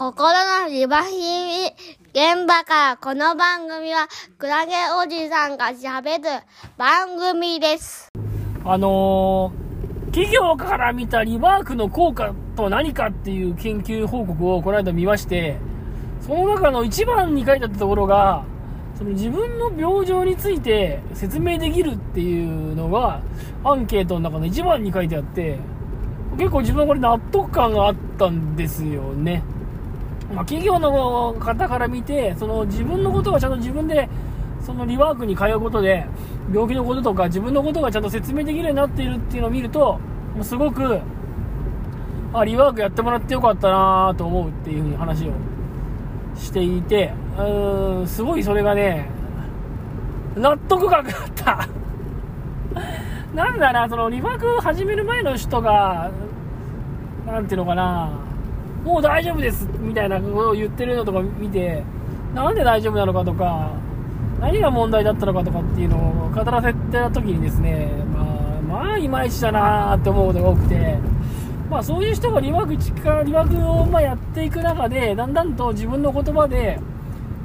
心のリバヒミ現場からこの番組はクラゲおじさんが喋る番組です。あのー企業から見たリワークの効果とは何かっていう研究報告をこの間見まして、その中の一番に書いてあったところが、その自分の病状について説明できるっていうのが、アンケートの中の一番に書いてあって、結構自分はこれ納得感があったんですよね。まあ、企業の方から見て、その自分のことはちゃんと自分で、そのリワークに通うことで、病気のこととか自分のことがちゃんと説明できるようになっているっていうのを見ると、もうすごく、あ、リワークやってもらってよかったなと思うっていうふうに話をしていて、うーん、すごいそれがね、納得感があった。なんだな、そのリワーク始める前の人が、なんていうのかな、もう大丈夫ですみたいなことを言ってるのとか見て、なんで大丈夫なのかとか、何が問題だったのかとかっていうのを語らせてた時にですね、まあ、まあ、いまいちだなーって思うことが多くて、まあ、そういう人がリワーク力、リワークをまやっていく中で、だんだんと自分の言葉で、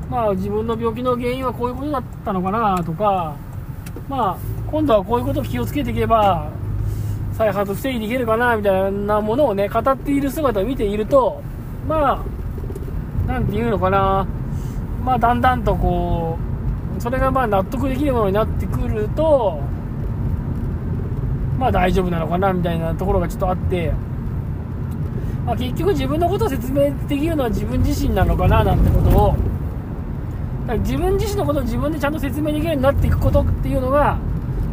まあ、自分の病気の原因はこういうことだったのかなとか、まあ、今度はこういうことを気をつけていけば、再発防いでいけるかなみたいなものをね、語っている姿を見ていると、まあ、なんていうのかな、まあ、だんだんとこう、それがまあ納得できるものになってくると、まあ大丈夫なのかなみたいなところがちょっとあって、まあ、結局自分のことを説明できるのは自分自身なのかななんてことを、自分自身のことを自分でちゃんと説明できるようになっていくことっていうのが、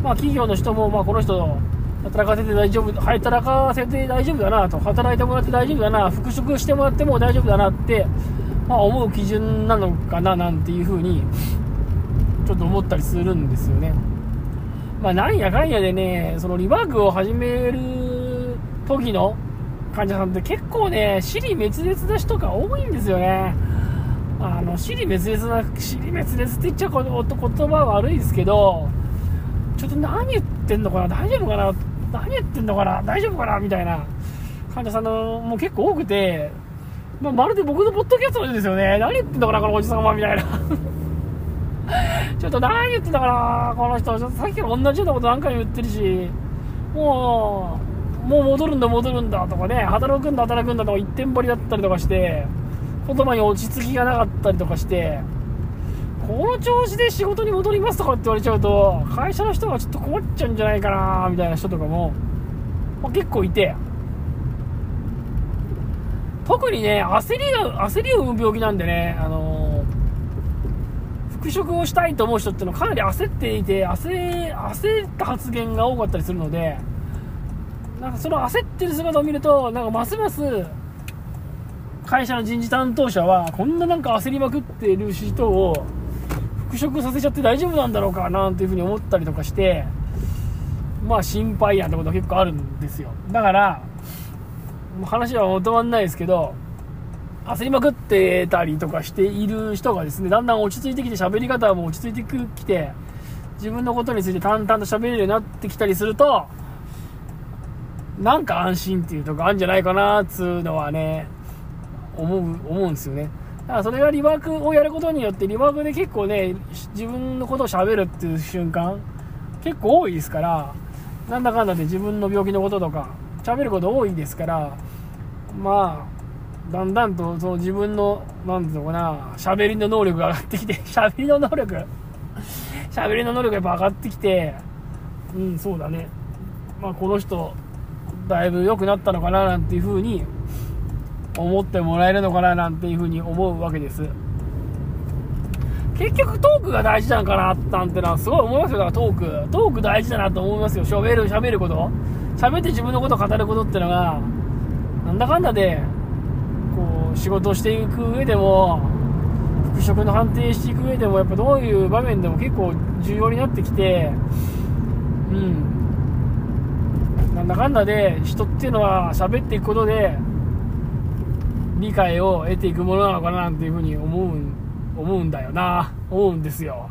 まあ企業の人も、まあこの人、働かせて大丈夫、働かせて大丈夫だなと、働いてもらって大丈夫だな、復職してもらっても大丈夫だなって、まあ思う基準なのかななんていうふうに、ちょっと思ったりするんですよね。まあなんやかんやでね、そのリバークを始める時の患者さんって結構ね、尻滅裂な人が多いんですよね。あの、尻滅裂な、尻滅裂って言っちゃこの言葉悪いですけど、ちょっと何言ってんのかな大丈夫かな何言ってんのかな大丈夫かな？みたいな。患者さんのもう結構多くて、まあ、まるで僕のポッドキャストのようですよね。何言ってんのかなこのおじさんはみたいな。ちょっと何言ってんだかなこの人。ちょっとさっきから同じようなこと何回も言ってるし、もう、もう戻るんだ戻るんだとかね、働くんだ働くんだとか一点張りだったりとかして、言葉に落ち着きがなかったりとかして、この調子で仕事に戻りますとかって言われちゃうと、会社の人がちょっと困っちゃうんじゃないかなみたいな人とかも、まあ、結構いて、特にね、焦りが、焦りを生む病気なんでね、あのー復職をしたいと思う人っていうのはかなり焦っていて、焦、焦った発言が多かったりするので、なんかその焦ってる姿を見ると、なんかますます、会社の人事担当者は、こんななんか焦りまくってる人を、復職させちゃって大丈夫なんだろうかなんていうふうに思ったりとかして、まあ心配やんってことが結構あるんですよ。だから、もう話はまとまんないですけど、焦りまくってたりとかしている人がですね、だんだん落ち着いてきて喋り方も落ち着いてきて、自分のことについて淡々と喋れるようになってきたりすると、なんか安心っていうとこあるんじゃないかなっつうのはね、思う、思うんですよね。だからそれがリワークをやることによって、リワークで結構ね、自分のことを喋るっていう瞬間、結構多いですから、なんだかんだで自分の病気のこととか、喋ること多いですから、まあ、だんだんとその自分の、なんていうのかな、喋りの能力が上がってきて、喋りの能力、喋りの能力がやっぱ上がってきて、うん、そうだね。まあ、この人、だいぶ良くなったのかな、なんていう風に、思ってもらえるのかな、なんていう風に思うわけです。結局トークが大事なのかな、なんてのはすごい思いますよ、だからトーク。トーク大事だなと思いますよ、喋る、喋ること。喋って自分のことを語ることってのが、なんだかんだで、こう仕事をしていく上でも復職の判定していく上でもやっぱどういう場面でも結構重要になってきてうんなんだかんだで人っていうのは喋っていくことで理解を得ていくものなのかななんていうふうに思うん思うんだよな。思うんですよ。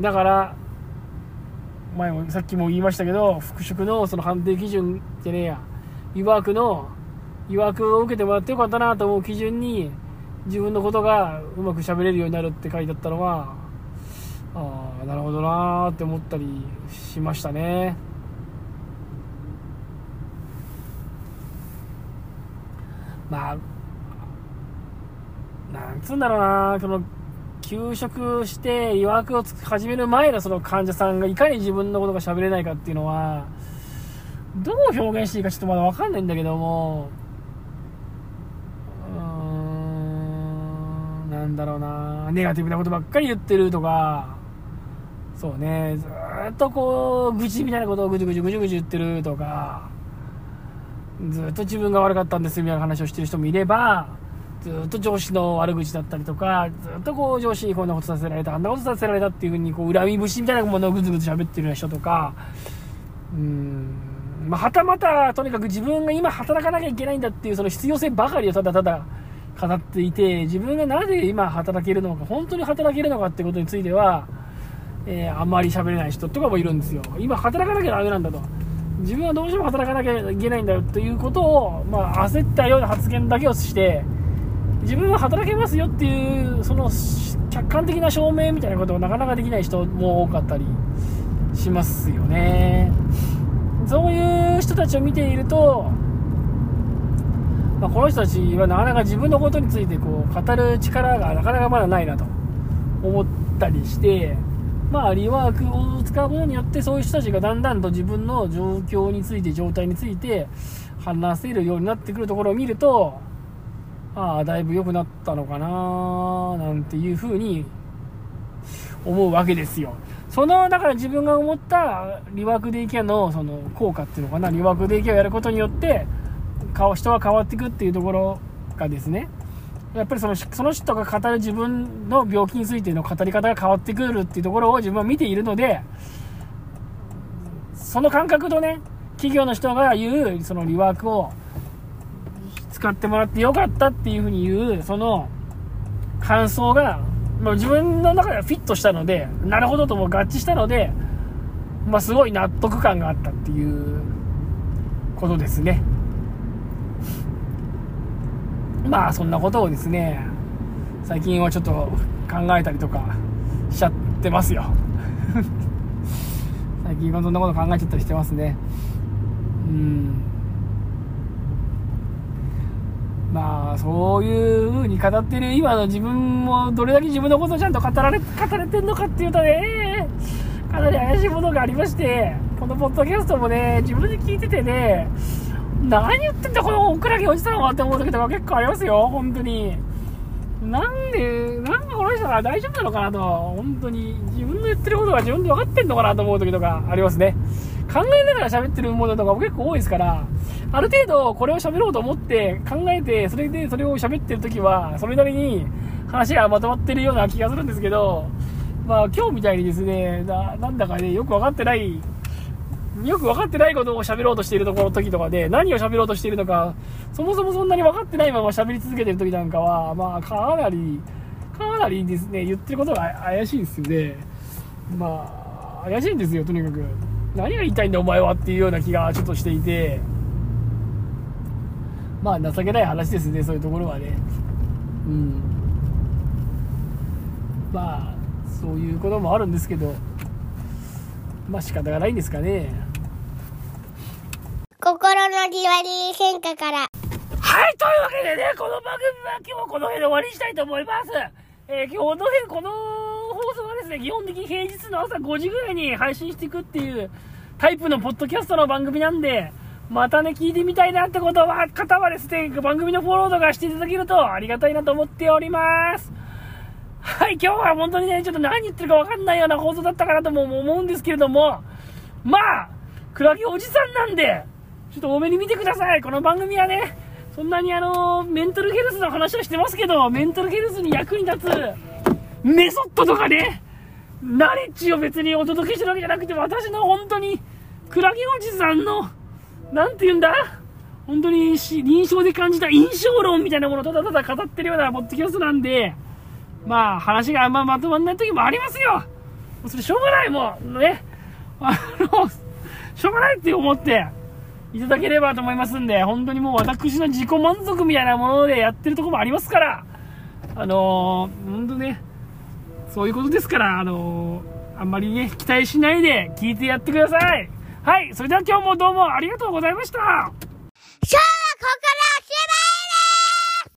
だから前もさっきも言いましたけど復職のその判定基準じゃねえや。リワークの疑惑を受けてもらってよかったなと思う基準に自分のことがうまく喋れるようになるって書いてあったのはああなるほどなーって思ったりしましたね。まあなんつうんだろうなその休職して予約を始める前のその患者さんがいかに自分のことが喋れないかっていうのはどう表現していいかちょっとまだ分かんないんだけどもうーんなんだろうなネガティブなことばっかり言ってるとかそうねずっとこう愚痴みたいなことをぐじゅぐじゅぐじゅぐじゅ言ってるとかずっと自分が悪かったんですみたいな話をしてる人もいればずっと上司の悪口だったりとかずっとこう上司にこんなことさせられたあんなことさせられたっていうふうにこう恨み節みたいなものをぐずぐず喋ってるような人とかうーんまあ、はたまたとにかく自分が今働かなきゃいけないんだっていうその必要性ばかりをただただ語っていて自分がなぜ今働けるのか本当に働けるのかってことについては、えーあんまり喋れない人とかもいるんですよ。今働かなきゃダメなんだと。自分はどうしても働かなきゃいけないんだよということを、まあ、焦ったような発言だけをして自分は働けますよっていうその客観的な証明みたいなことをなかなかできない人も多かったりしますよね。そういう人たちを見ていると、まあ、この人たちはなかなか自分のことについてこう語る力がなかなかまだないなと思ったりして、まあ、リワークを使うことによってそういう人たちがだんだんと自分の状況について状態について話せるようになってくるところを見るとああだいぶ良くなったのかななんていうふうに思うわけですよ。そのだから自分が思ったリワークデイケアのその効果っていうのかなリワークデイケアをやることによって顔人が変わっていくっていうところがですね。やっぱりそのその人が語る自分の病気についての語り方が変わってくるっていうところを自分は見ているのでその感覚とね企業の人が言うそのリワークを使ってもらってよかったっていうふうに言うその感想が、まあ、自分の中ではフィットしたのでなるほどとも合致したので、まあ、すごい納得感があったっていうことですね。まあそんなことをですね最近はちょっと考えたりとかしちゃってますよ。最近はそんなこと考えちゃったりしてますね。うん。まあそういう風に語ってる今の自分もどれだけ自分のことをちゃんと語られ語れてんのかっていうとねかなり怪しいものがありましてこのポッドキャストもね自分で聞いててね何言ってんだこのオクラゲおじさんはって思う時とか結構ありますよ本当に。なんでなんかこの人は大丈夫なのかなと本当に。自分の言ってることが自分で分かってんのかなと思う時とかありますね。考えながら喋ってるものとかも結構多いですからある程度これを喋ろうと思って考えてそれでそれを喋ってる時はそれなりに話がまとまってるような気がするんですけどまあ今日みたいにですねなんだかねよく分かってないよく分かってないことを喋ろうとしているところ時とかで何を喋ろうとしているのかそもそもそんなに分かってないまま喋り続けてる時なんかはまあかなりかなりですね言ってることが怪しいですよね。まあ怪しいんですよとにかく。何が言いたいんだお前はっていうような気がちょっとしていて。まあ情けない話ですねそういうところはね。うん。まあそういうこともあるんですけど。まあ仕方がないんですかね。心のリワリー変化から。はい、というわけでね、この番組は今日はこの辺で終わりにしたいと思います。えー今日の辺、この放送はですね、基本的に平日の朝5時ぐらいに配信していくっていうタイプのポッドキャストの番組なんで、またね、聞いてみたいなってことは、方はですね、番組のフォローとかしていただけるとありがたいなと思っております。はい、今日は本当にね、ちょっと何言ってるかわかんないような放送だったかなとも思うんですけれども、まあ、クラゲおじさんなんで、ちょっと多めに見てください。この番組はね、そんなにあの、メンタルヘルスの話はしてますけど、メンタルヘルスに役に立つ、メソッドとかね、ナレッジを別にお届けしてるわけじゃなくて、私の本当に、クラゲおじさんの、なんて言うんだ本当に臨床で感じた印象論みたいなものをただただ語ってるようなポッドキャストなんで、まあ話があんままとまんない時もありますよそれしょうがないもうねあのしょうがないって思っていただければと思いますんで、本当にもう私の自己満足みたいなものでやってるとこもありますから、あのー、本当ね、そういうことですから、あのー、あんまりね、期待しないで聞いてやってください。はい、それでは今日もどうもありがとうございました。